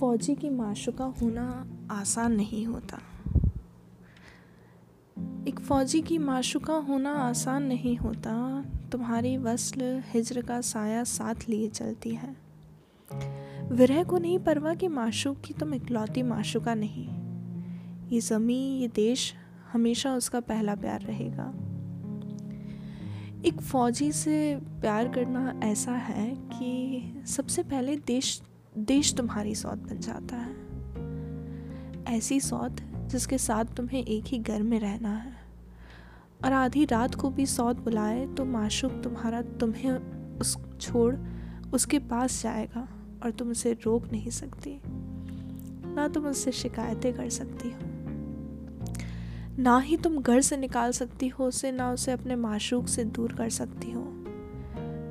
फौजी की माशुका होना आसान नहीं होता। एक फ़ौजी की माशुका होना आसान नहीं होता, तुम्हारी वस्ल हिजर का साया साथ लिए चलती है। विरह को नहीं परवा कि माशुक की तुम इकलौती माशुका नहीं। ये ज़मी ये देश, हमेशा उसका पहला प्यार रहेगा। एक फ़ौजी से प्यार करना ऐसा है कि सबसे पहले देश देश तुम्हारी सौत बन जाता है। ऐसी सौत जिसके साथ तुम्हें एक ही घर में रहना है। और आधी रात को भी सौत बुलाए तो माशुक तुम्हारा तुम्हें उस छोड़ उसके पास जाएगा और तुम उसे रोक नहीं सकती। ना तुम उससे शिकायतें कर सकती हो। ना ही तुम घर से निकाल सकती हो उसे, ना उसे अपने माशूक से दूर कर सकती हो।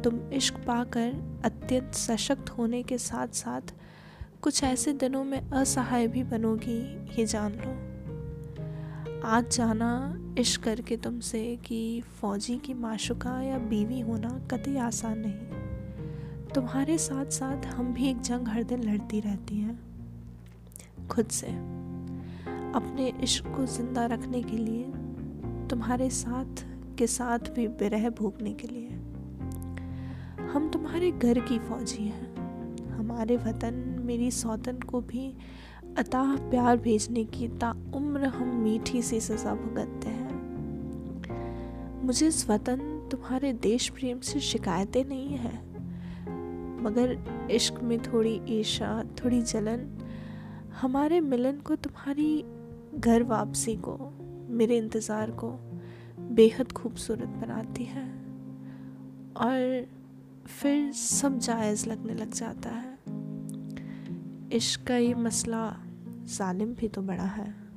तुम इश्क पाकर अत्यंत सशक्त होने के साथ साथ कुछ ऐसे दिनों में असहाय भी बनोगी, ये जान लो। आज जाना इश्क करके तुमसे कि फौजी की माशुका या बीवी होना कतई आसान नहीं। तुम्हारे साथ साथ हम भी एक जंग हर दिन लड़ती रहती हैं। खुद से। अपने इश्क को ज़िंदा रखने के लिए, तुम्हारे साथ के साथ भी बिरह भोगने के लिए। हम तुम्हारे घर की फौजी हैं। हमारे वतन, मेरी सौतन को भी अताह प्यार भेजने की ताउम्र हम मीठी सी सज़ा भुगतते हैं। मुझे इस वतन, तुम्हारे देश प्रेम से शिकायतें नहीं हैं। मगर इश्क में थोड़ी ईर्षा थोड़ी जलन, हमारे मिलन को तुम्हारी घर वापसी को, मेरे इंतज़ार को बेहद खूबसूरत बनाती है। और फिर सब जायज़ लगने लग जाता है। इश्क का ये मसला, जालिम भी तो बड़ा है।